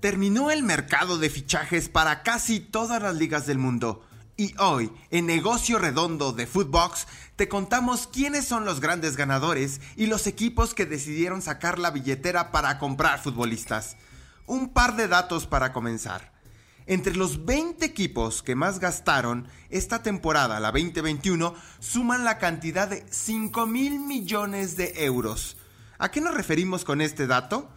Terminó el mercado de fichajes para casi todas las ligas del mundo. Y hoy, en Negocio Redondo de Footbox, te contamos quiénes son los grandes ganadores y los equipos que decidieron sacar la billetera para comprar futbolistas. Un par de datos para comenzar. Entre los 20 equipos que más gastaron esta temporada, la 2021, suman la cantidad de 5 mil millones de euros. ¿A qué nos referimos con este dato?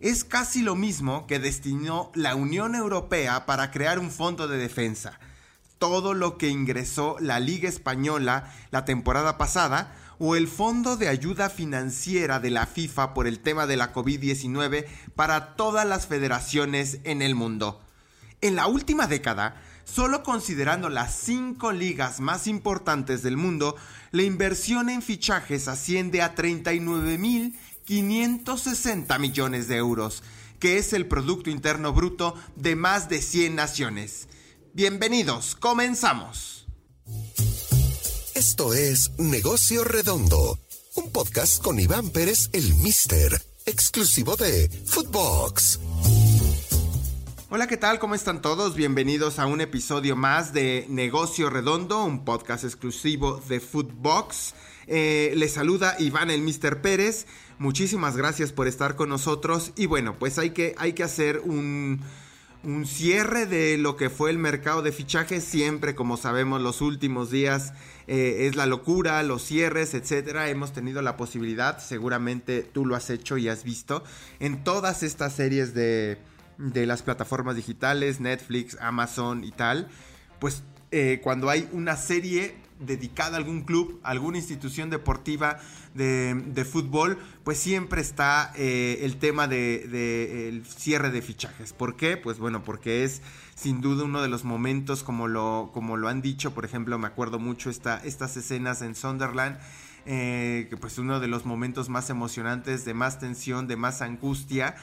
Es casi lo mismo que destinó la Unión Europea para crear un fondo de defensa. Todo lo que ingresó la Liga Española la temporada pasada o el Fondo de Ayuda Financiera de la FIFA por el tema de la COVID-19 para todas las federaciones en el mundo. En la última década, solo considerando las cinco ligas más importantes del mundo, la inversión en fichajes asciende a 39 mil 560 millones de euros, que es el Producto Interno Bruto de más de 100 naciones. Bienvenidos, comenzamos. Esto es Negocio Redondo, un podcast con Iván Pérez el Mister, exclusivo de Footbox. Hola, ¿qué tal? ¿Cómo están todos? Bienvenidos a un episodio más de Negocio Redondo, un podcast exclusivo de Footbox. Eh, les saluda Iván el Mister Pérez. Muchísimas gracias por estar con nosotros. Y bueno, pues hay que, hay que hacer un, un cierre de lo que fue el mercado de fichajes. Siempre, como sabemos, los últimos días eh, es la locura, los cierres, etcétera. Hemos tenido la posibilidad, seguramente tú lo has hecho y has visto, en todas estas series de, de las plataformas digitales, Netflix, Amazon y tal. Pues eh, cuando hay una serie dedicada a algún club, alguna institución deportiva de, fútbol, pues siempre está eh, el tema del de, cierre de fichajes. ¿Por qué? Pues bueno, porque es sin duda uno de los momentos, como lo, como lo han dicho, por ejemplo, me acuerdo mucho esta, estas escenas en Sunderland. Eh, que pues uno de los momentos más emocionantes, de más tensión, de más angustia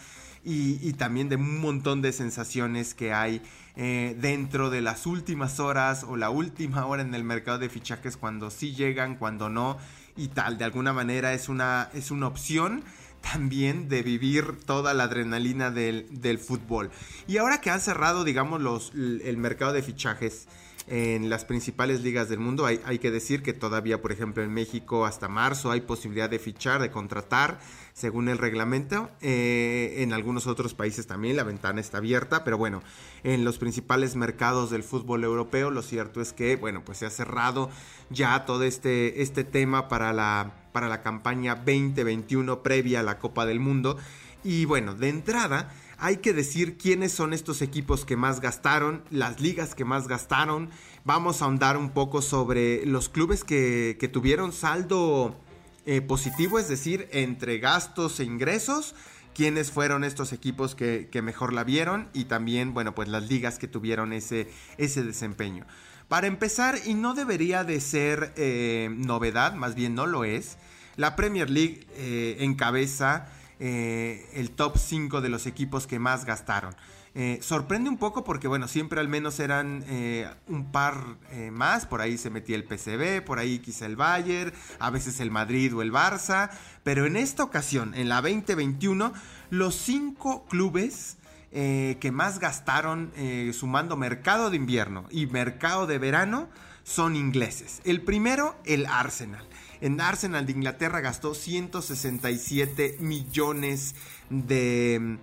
y, también de un montón de sensaciones que hay eh, dentro de las últimas horas o la última hora en el mercado de fichajes cuando sí llegan, cuando no y tal. De alguna manera es una, es una opción también de vivir toda la adrenalina del, del fútbol. Y ahora que han cerrado, digamos, los, el mercado de fichajes, en las principales ligas del mundo. Hay, que decir que todavía, por ejemplo, en México hasta marzo hay posibilidad de fichar, de contratar, según el reglamento. Eh, en algunos otros países también la ventana está abierta, pero bueno, en los principales mercados del fútbol europeo, lo cierto es que, bueno, pues se ha cerrado ya todo este, este tema para la, para la campaña 2021 previa a la Copa del Mundo. Y bueno, de entrada hay que decir quiénes son estos equipos que más gastaron, las ligas que más gastaron. Vamos a ahondar un poco sobre los clubes que, tuvieron saldo eh, positivo, es decir, entre gastos e ingresos. Quiénes fueron estos equipos que, mejor la vieron y también, bueno, pues las ligas que tuvieron ese, ese desempeño. Para empezar, y no debería de ser eh, novedad, más bien no lo es, la Premier League eh, encabeza eh, el top 5 de los equipos que más gastaron. Eh, sorprende un poco porque, bueno, siempre al menos eran eh, un par más. Por ahí se metía el PCB, por ahí quizá el Bayern, a veces el Madrid o el Barça. Pero en esta ocasión, en la 2021, los 5 clubes que más gastaron sumando mercado de invierno y mercado de verano son ingleses. El primero, el Arsenal. En Arsenal de Inglaterra gastó 167 millones de,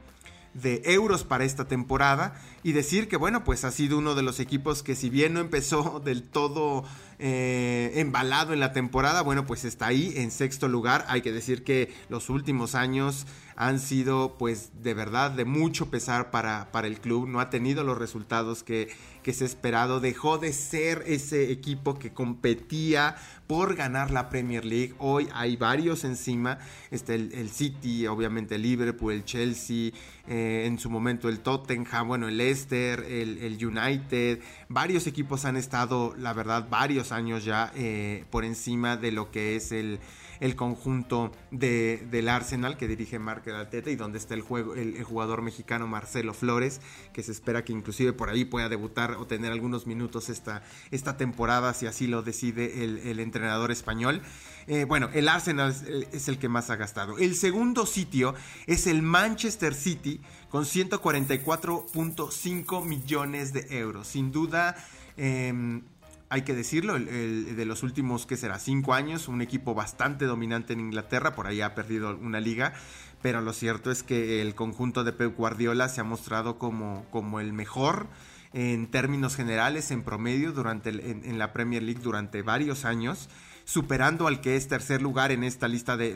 de euros para esta temporada y decir que bueno pues ha sido uno de los equipos que si bien no empezó del todo eh, embalado en la temporada bueno pues está ahí en sexto lugar hay que decir que los últimos años han sido pues de verdad de mucho pesar para, para el club. No ha tenido los resultados que que se esperado, dejó de ser ese equipo que competía por ganar la Premier League. Hoy hay varios encima, este, el, City, obviamente el Liverpool, el Chelsea, eh, en su momento el Tottenham, bueno, el Leicester, el, United, varios equipos han estado, la verdad, varios años ya eh, por encima de lo que es el, el conjunto de, del Arsenal que dirige Marc Alteta y donde está el, juego, el, jugador mexicano Marcelo Flores, que se espera que inclusive por ahí pueda debutar o tener algunos minutos esta, esta temporada, si así lo decide el, entrenador español. Eh, bueno, el Arsenal es el, que más ha gastado. El segundo sitio es el Manchester City con 144.5 millones de euros. Sin duda, em, hay que decirlo, el, de los últimos, que será? Cinco años, un equipo bastante dominante en Inglaterra, por ahí ha perdido una liga, pero lo cierto es que el conjunto de Pep Guardiola se ha mostrado como, como el mejor en términos generales, en promedio, durante en, la Premier League durante varios años, superando al que es tercer lugar en esta lista de,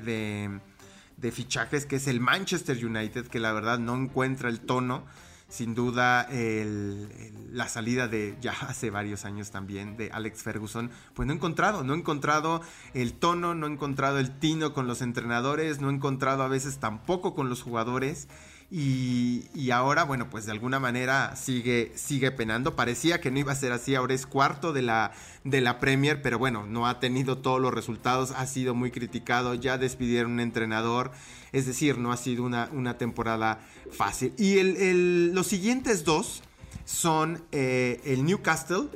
de fichajes, que es el Manchester United, que la verdad no encuentra el tono sin duda la salida de ya hace varios años también de Alex Ferguson, pues no he encontrado, no he encontrado el tono, no he encontrado el tino con los entrenadores, no he encontrado a veces tampoco con los jugadores y, ahora, bueno, pues de alguna manera sigue, sigue penando. Parecía que no iba a ser así, ahora es cuarto de la, de la Premier, pero bueno, no ha tenido todos los resultados, ha sido muy criticado, ya despidieron un entrenador, es decir, no ha sido una, una temporada fácil. Y el, los siguientes dos son eh, el Newcastle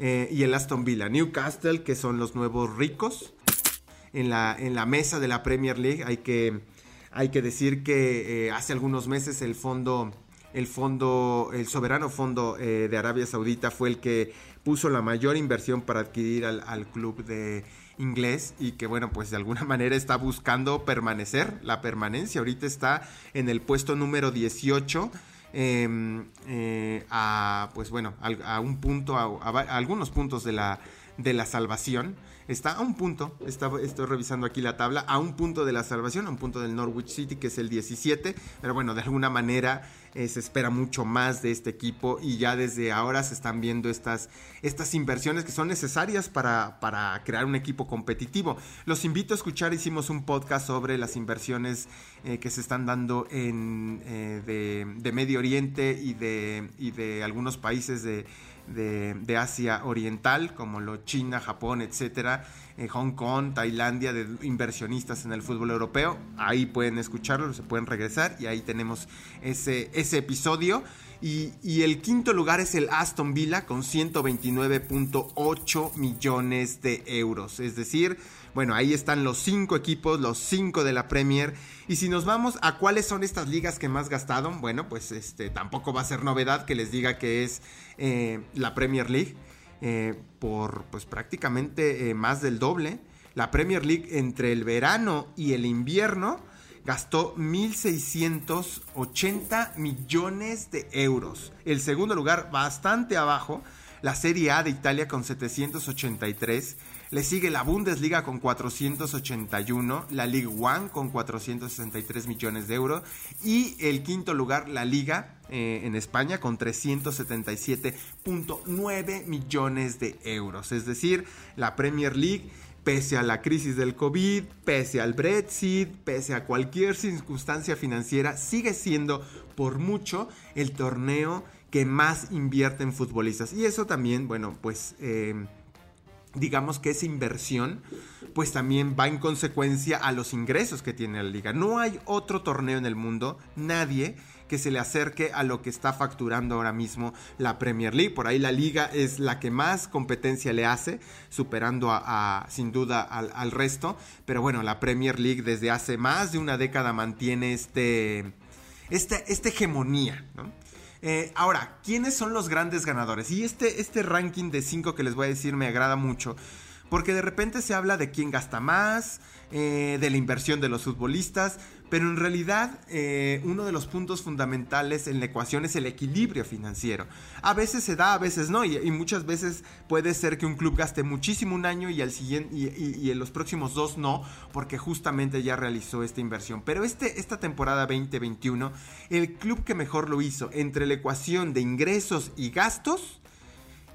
eh, y el Aston Villa. Newcastle, que son los nuevos ricos. En la, en la mesa de la Premier League hay que hay que decir que eh, hace algunos meses el fondo, el fondo, el soberano fondo eh, de Arabia Saudita fue el que puso la mayor inversión para adquirir al, club de inglés y que bueno pues de alguna manera está buscando permanecer la permanencia. Ahorita está en el puesto número 18 em, eh, a pues bueno a, un punto a, algunos puntos de la de la salvación está a un punto, estoy revisando aquí la tabla, a un punto de la salvación, a un punto del Norwich City, que es el 17, pero bueno, de alguna manera eh, se espera mucho más de este equipo y ya desde ahora se están viendo estas, estas inversiones que son necesarias para, para crear un equipo competitivo. Los invito a escuchar, hicimos un podcast sobre las inversiones eh, que se están dando en, eh, de, de, Medio Oriente y de, y de algunos países de Asia Oriental, como lo China, Japón, etcétera, eh, Hong Kong, Tailandia, de inversionistas en el fútbol europeo. Ahí pueden escucharlo, se pueden regresar y ahí tenemos ese, ese episodio. Y, el quinto lugar es el Aston Villa con 129.8 millones de euros. Es decir, bueno, ahí están los cinco equipos, los cinco de la Premier. Y si nos vamos a cuáles son estas ligas que más gastaron, bueno, pues este tampoco va a ser novedad que les diga que es eh, la Premier League eh, por pues prácticamente eh, más del doble. La Premier League entre el verano y el invierno gastó 1.680 millones de euros. El segundo lugar, bastante abajo, la Serie A de Italia con 783 le sigue la Bundesliga con 481, la Ligue 1 con 463 millones de euros y el quinto lugar, la Liga eh, en España con 377.9 millones de euros. Es decir, la Premier League pese a la crisis del COVID, pese al Brexit, pese a cualquier circunstancia financiera, sigue siendo por mucho el torneo que más invierte en futbolistas. Y eso también, bueno, pues... Eh, digamos que esa inversión pues también va en consecuencia a los ingresos que tiene la liga. No hay otro torneo en el mundo, nadie que se le acerque a lo que está facturando ahora mismo la Premier League. Por ahí la liga es la que más competencia le hace, superando a, sin duda al, resto. Pero bueno, la Premier League desde hace más de una década mantiene este, esta hegemonía. Eh, ahora, ¿quiénes son los grandes ganadores? Y este, este ranking de 5 que les voy a decir me agrada mucho. Porque de repente se habla de quién gasta más, eh, de la inversión de los futbolistas, pero en realidad eh, uno de los puntos fundamentales en la ecuación es el equilibrio financiero. A veces se da, a veces no, y, muchas veces puede ser que un club gaste muchísimo un año y, al siguiente, y, en los próximos dos no, porque justamente ya realizó esta inversión. Pero este, esta temporada 2021, el club que mejor lo hizo entre la ecuación de ingresos y gastos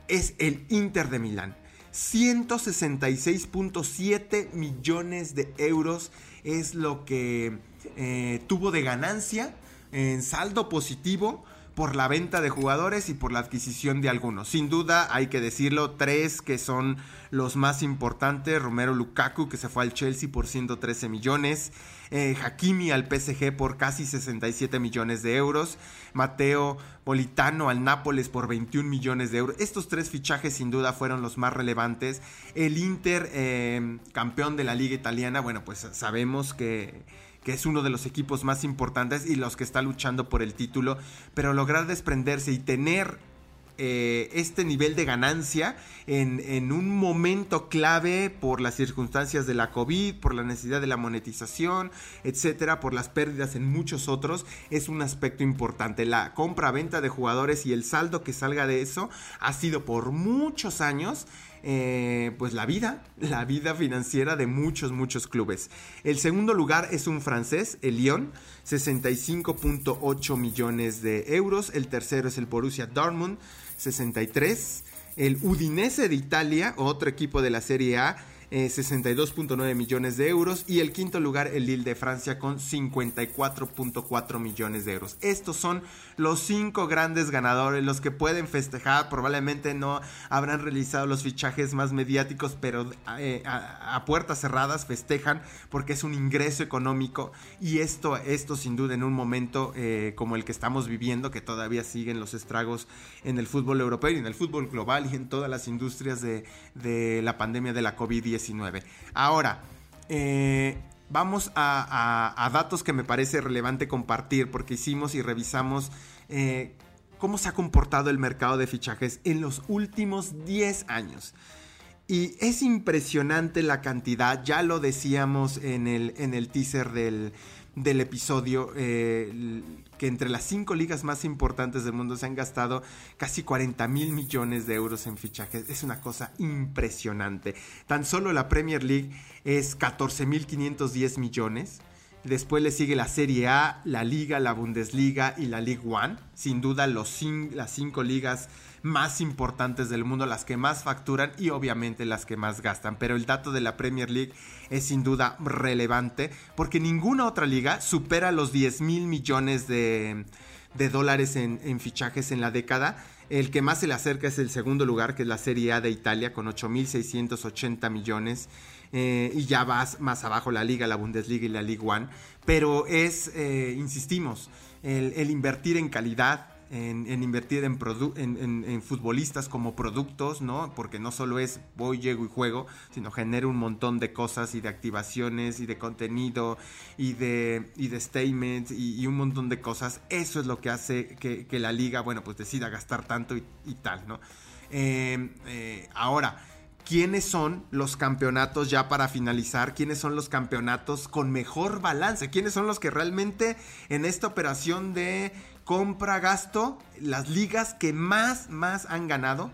es el Inter de Milán. 166.7 millones de euros es lo que eh, tuvo de ganancia en saldo positivo por la venta de jugadores y por la adquisición de algunos. Sin duda, hay que decirlo, tres que son los más importantes. Romero Lukaku, que se fue al Chelsea por 113 millones. Eh, Hakimi al PSG por casi 67 millones de euros. Mateo Politano al Nápoles por 21 millones de euros. Estos tres fichajes sin duda fueron los más relevantes. El Inter, eh, campeón de la liga italiana, bueno, pues sabemos que que es uno de los equipos más importantes y los que está luchando por el título, pero lograr desprenderse y tener eh, este nivel de ganancia en, en, un momento clave por las circunstancias de la COVID, por la necesidad de la monetización, etcétera, por las pérdidas en muchos otros, es un aspecto importante. La compra-venta de jugadores y el saldo que salga de eso ha sido por muchos años eh, pues la vida, la vida financiera de muchos, muchos clubes. El segundo lugar es un francés, el Lyon, 65.8 millones de euros. El tercero es el Borussia Dortmund, 63. El Udinese de Italia, otro equipo de la Serie A, 62.9 eh, millones de euros. Y el quinto lugar el Lille de Francia con 54.4 millones de euros. Estos son los cinco grandes ganadores, los que pueden festejar, probablemente no habrán realizado los fichajes más mediáticos, pero eh, a, puertas cerradas festejan porque es un ingreso económico. Y esto, esto sin duda en un momento eh, como el que estamos viviendo, que todavía siguen los estragos en el fútbol europeo y en el fútbol global y en todas las industrias de, de la pandemia de la COVID-19 Ahora, eh, vamos a, datos que me parece relevante compartir porque hicimos y revisamos eh, cómo se ha comportado el mercado de fichajes en los últimos 10 años. Y es impresionante la cantidad, ya lo decíamos en el, en el teaser del, del episodio, eh, que entre las cinco ligas más importantes del mundo se han gastado casi 40 mil millones de euros en fichajes. Es una cosa impresionante. Tan solo la Premier League es 14 mil 510 millones. Después le sigue la Serie A, la Liga, la Bundesliga y la League One. Sin duda los las cinco ligas más importantes del mundo, las que más facturan y obviamente las que más gastan. Pero el dato de la Premier League es sin duda relevante porque ninguna otra liga supera los 10 mil millones de, dólares en, fichajes en la década. El que más se le acerca es el segundo lugar, que es la Serie A de Italia, con 8.680 millones. Eh, y ya vas más abajo la Liga, la Bundesliga y la League One. Pero es, eh, insistimos, el, invertir en calidad, en, invertir en, futbolistas como productos, ¿no? Porque no solo es voy, llego y juego, sino genera un montón de cosas y de activaciones y de contenido y de, y de statements y, un montón de cosas. Eso es lo que hace que, la liga, bueno, pues decida gastar tanto y, tal, ¿no? Eh, eh, ahora, quiénes son los campeonatos ya para finalizar, quiénes son los campeonatos con mejor balance, quiénes son los que realmente en esta operación de compra-gasto, las ligas que más, más han ganado.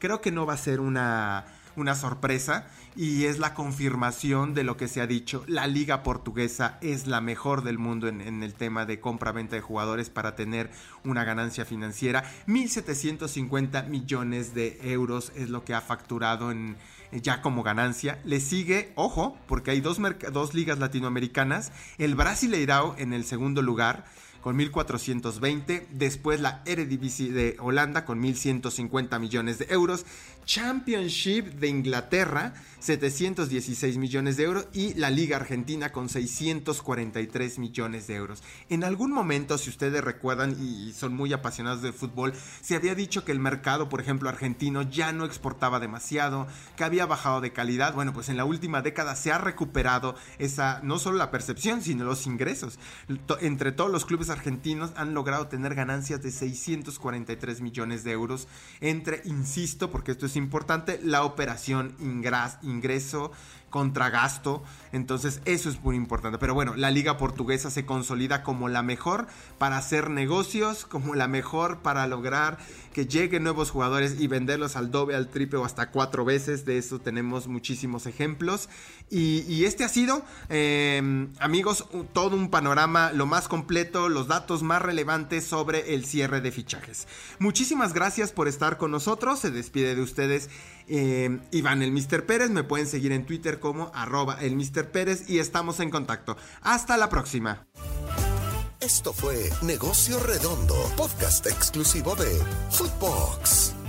Creo que no va a ser una, una sorpresa y es la confirmación de lo que se ha dicho. La liga portuguesa es la mejor del mundo en, el tema de compra-venta de jugadores para tener una ganancia financiera. 1.750 millones de euros es lo que ha facturado en, ya como ganancia. Le sigue, ojo, porque hay dos, dos ligas latinoamericanas, el Brasileirao en el segundo lugar con 1.420, después la Eredivisie de Holanda con 1.150 millones de euros, Championship de Inglaterra 716 millones de euros y la Liga Argentina con 643 millones de euros. En algún momento, si ustedes recuerdan y son muy apasionados de fútbol, se había dicho que el mercado, por ejemplo, argentino ya no exportaba demasiado, que había bajado de calidad. Bueno, pues en la última década se ha recuperado esa, no solo la percepción, sino los ingresos. Entre todos los clubes argentinos han logrado tener ganancias de 643 millones de euros entre, insisto, porque esto es importante, la operación ingreso contra gasto. Entonces eso es muy importante. Pero bueno, la liga portuguesa se consolida como la mejor para hacer negocios, como la mejor para lograr que lleguen nuevos jugadores y venderlos al doble, al triple o hasta cuatro veces. De eso tenemos muchísimos ejemplos. Y, este ha sido, em, amigos, todo un panorama lo más completo, los datos más relevantes sobre el cierre de fichajes. Muchísimas gracias por estar con nosotros. Se despide de ustedes eh, Iván el Mr. Pérez. Me pueden seguir en Twitter como arroba el Mr. Pérez y estamos en contacto. Hasta la próxima. Esto fue Negocio Redondo, podcast exclusivo de Footbox.